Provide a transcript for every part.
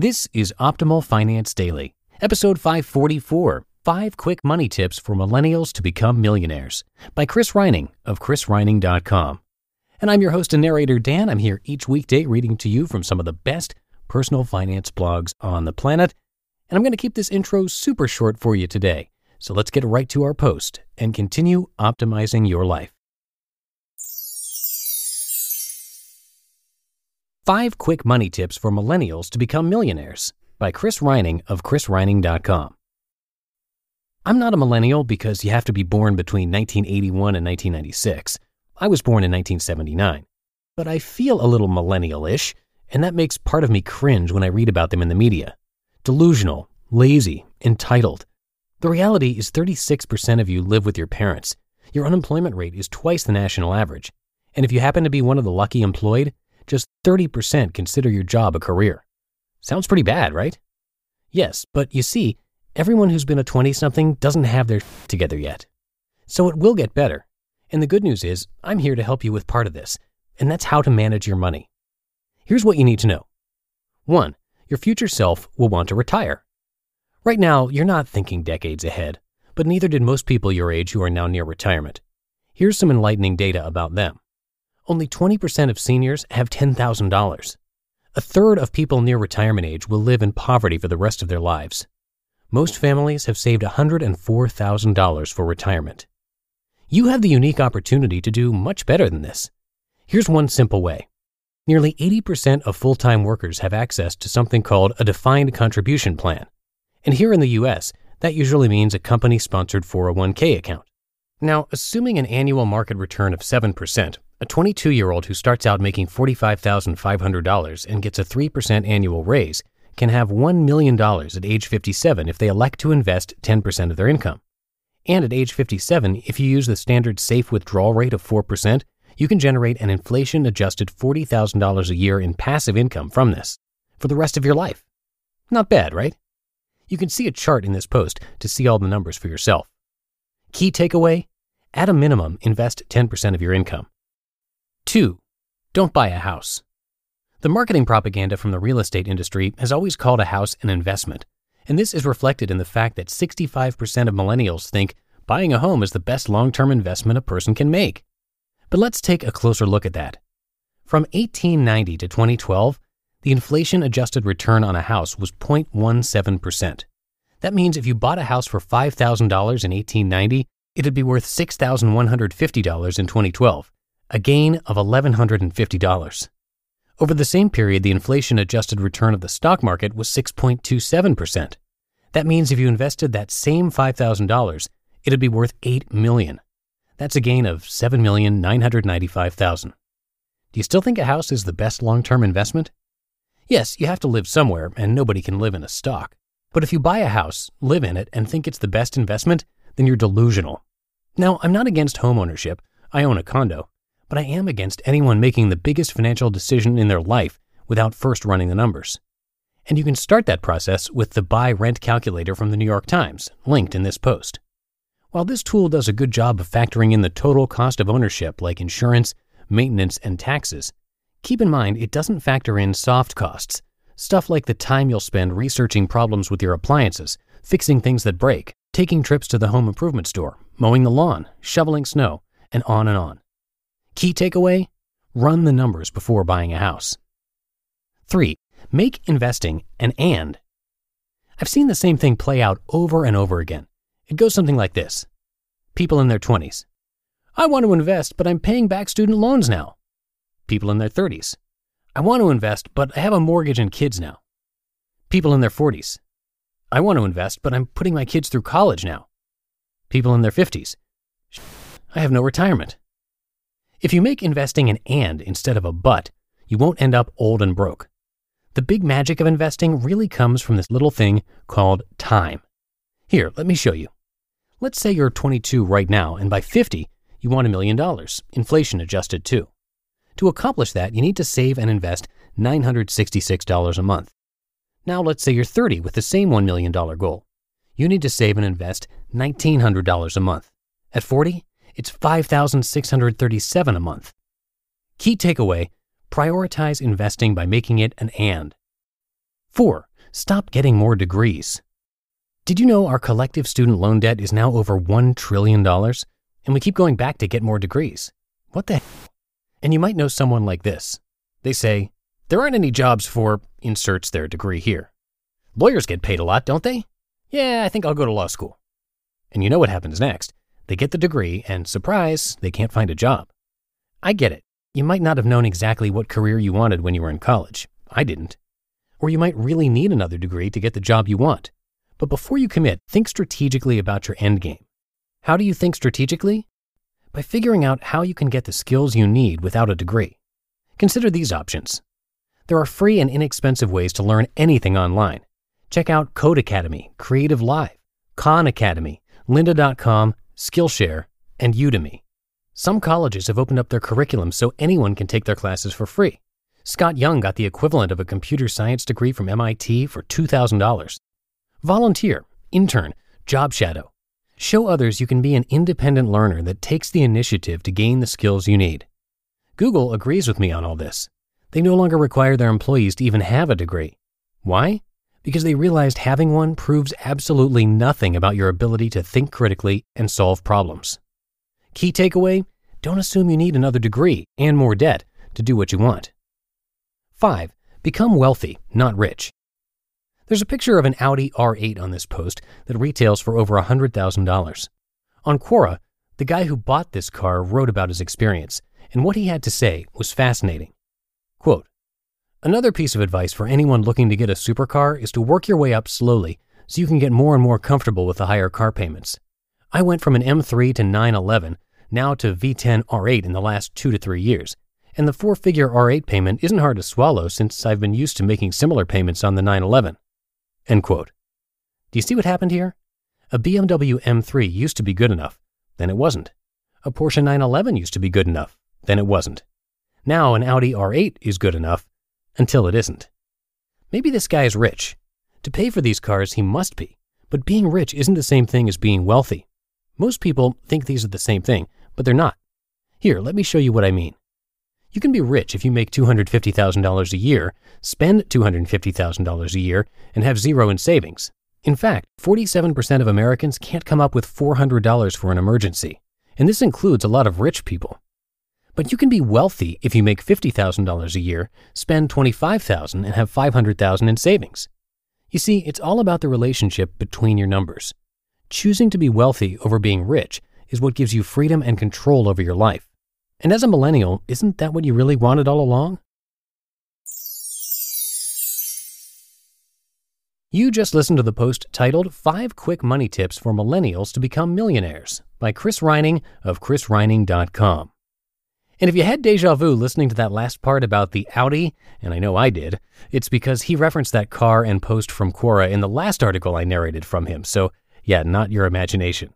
This is Optimal Finance Daily, episode 544 Five Quick Money Tips for Millennials to Become Millionaires by Chris Reining of chrisreining.com. And I'm your host and narrator, Dan. I'm here each weekday reading to you from some of the best personal finance blogs on the planet. And I'm going to keep this intro super short for you today. So let's get right to our post and continue optimizing your life. Five Quick Money Tips for Millennials to Become Millionaires by Chris Reining of chrisreining.com. I'm not a millennial because you have to be born between 1981 and 1996. I was born in 1979. But I feel a little millennial ish, and that makes part of me cringe when I read about them in the media. Delusional, lazy, entitled. The reality is 36% of you live with your parents. Your unemployment rate is twice the national average. And if you happen to be one of the lucky employed, just 30% consider your job a career. Sounds pretty bad, right? Yes, but you see, everyone who's been a 20 something doesn't have their together yet. So it will get better. And the good news is, I'm here to help you with part of this, and that's how to manage your money. Here's what you need to know 1. Your future self will want to retire. Right now, you're not thinking decades ahead, but neither did most people your age who are now near retirement. Here's some enlightening data about them. Only 20% of seniors have $10,000. A third of people near retirement age will live in poverty for the rest of their lives. Most families have saved $104,000 for retirement. You have the unique opportunity to do much better than this. Here's one simple way. Nearly 80% of full time workers have access to something called a defined contribution plan. And here in the US, that usually means a company sponsored 401k account. Now, assuming an annual market return of 7%, a 22 year old who starts out making $45,500 and gets a 3% annual raise can have $1 million at age 57 if they elect to invest 10% of their income. And at age 57, if you use the standard safe withdrawal rate of 4%, you can generate an inflation adjusted $40,000 a year in passive income from this for the rest of your life. Not bad, right? You can see a chart in this post to see all the numbers for yourself. Key takeaway at a minimum, invest 10% of your income. 2. Don't buy a house. The marketing propaganda from the real estate industry has always called a house an investment, and this is reflected in the fact that 65% of millennials think buying a home is the best long term investment a person can make. But let's take a closer look at that. From 1890 to 2012, the inflation adjusted return on a house was 0.17%. That means if you bought a house for $5,000 in 1890, it'd be worth $6,150 in 2012 a gain of $1,150. Over the same period, the inflation adjusted return of the stock market was 6.27%. That means if you invested that same $5,000, it'd be worth 8 million. That's a gain of 7,995,000. Do you still think a house is the best long term investment? Yes, you have to live somewhere, and nobody can live in a stock. But if you buy a house, live in it, and think it's the best investment, then you're delusional. Now, I'm not against homeownership. I own a condo but I am against anyone making the biggest financial decision in their life without first running the numbers. And you can start that process with the buy rent calculator from the New York Times, linked in this post. While this tool does a good job of factoring in the total cost of ownership like insurance, maintenance, and taxes, keep in mind it doesn't factor in soft costs, stuff like the time you'll spend researching problems with your appliances, fixing things that break, taking trips to the home improvement store, mowing the lawn, shoveling snow, and on and on. Key takeaway run the numbers before buying a house. 3. Make investing an and. I've seen the same thing play out over and over again. It goes something like this People in their 20s. I want to invest, but I'm paying back student loans now. People in their 30s. I want to invest, but I have a mortgage and kids now. People in their 40s. I want to invest, but I'm putting my kids through college now. People in their 50s. I have no retirement. If you make investing an and instead of a but, you won't end up old and broke. The big magic of investing really comes from this little thing called time. Here, let me show you. Let's say you're 22 right now, and by 50, you want a million dollars, inflation adjusted too. To accomplish that, you need to save and invest $966 a month. Now, let's say you're 30 with the same $1 million goal. You need to save and invest $1,900 a month. At 40, it's $5,637 a month. Key takeaway prioritize investing by making it an and. 4. stop getting more degrees. Did you know our collective student loan debt is now over $1 trillion? And we keep going back to get more degrees. What the? And you might know someone like this. They say, There aren't any jobs for, inserts their degree here. Lawyers get paid a lot, don't they? Yeah, I think I'll go to law school. And you know what happens next. They get the degree, and surprise, they can't find a job. I get it. You might not have known exactly what career you wanted when you were in college. I didn't. Or you might really need another degree to get the job you want. But before you commit, think strategically about your end game. How do you think strategically? By figuring out how you can get the skills you need without a degree. Consider these options. There are free and inexpensive ways to learn anything online. Check out Codecademy, Creative Live, Khan Academy, lynda.com, Skillshare, and Udemy. Some colleges have opened up their curriculum so anyone can take their classes for free. Scott Young got the equivalent of a computer science degree from MIT for $2,000. Volunteer, intern, job shadow. Show others you can be an independent learner that takes the initiative to gain the skills you need. Google agrees with me on all this. They no longer require their employees to even have a degree. Why? because they realized having one proves absolutely nothing about your ability to think critically and solve problems. Key takeaway don't assume you need another degree and more debt to do what you want. 5. Become wealthy, not rich. There's a picture of an Audi R8 on this post that retails for over $100,000. On Quora, the guy who bought this car wrote about his experience, and what he had to say was fascinating. Quote, Another piece of advice for anyone looking to get a supercar is to work your way up slowly so you can get more and more comfortable with the higher car payments. I went from an M3 to 911, now to V10 R8 in the last two to three years, and the four figure R8 payment isn't hard to swallow since I've been used to making similar payments on the 911. End quote. Do you see what happened here? A BMW M3 used to be good enough, then it wasn't. A Porsche 911 used to be good enough, then it wasn't. Now an Audi R8 is good enough, until it isn't. Maybe this guy is rich. To pay for these cars, he must be. But being rich isn't the same thing as being wealthy. Most people think these are the same thing, but they're not. Here, let me show you what I mean. You can be rich if you make $250,000 a year, spend $250,000 a year, and have zero in savings. In fact, 47% of Americans can't come up with $400 for an emergency, and this includes a lot of rich people. But you can be wealthy if you make $50,000 a year, spend $25,000 and have $500,000 in savings. You see, it's all about the relationship between your numbers. Choosing to be wealthy over being rich is what gives you freedom and control over your life. And as a millennial, isn't that what you really wanted all along? You just listened to the post titled Five Quick Money Tips for Millennials to Become Millionaires by Chris Reining of chrisreining.com. And if you had deja vu listening to that last part about the Audi, and I know I did, it's because he referenced that car and post from Quora in the last article I narrated from him. So, yeah, not your imagination.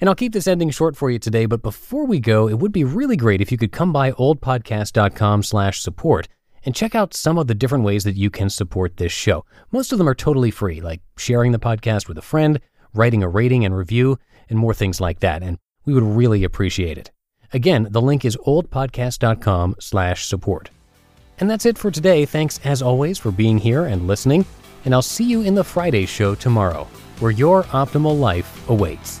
And I'll keep this ending short for you today, but before we go, it would be really great if you could come by oldpodcast.com slash support and check out some of the different ways that you can support this show. Most of them are totally free, like sharing the podcast with a friend, writing a rating and review, and more things like that, and we would really appreciate it. Again, the link is oldpodcast.com slash support. And that's it for today. Thanks as always for being here and listening. And I'll see you in the Friday show tomorrow, where your optimal life awaits.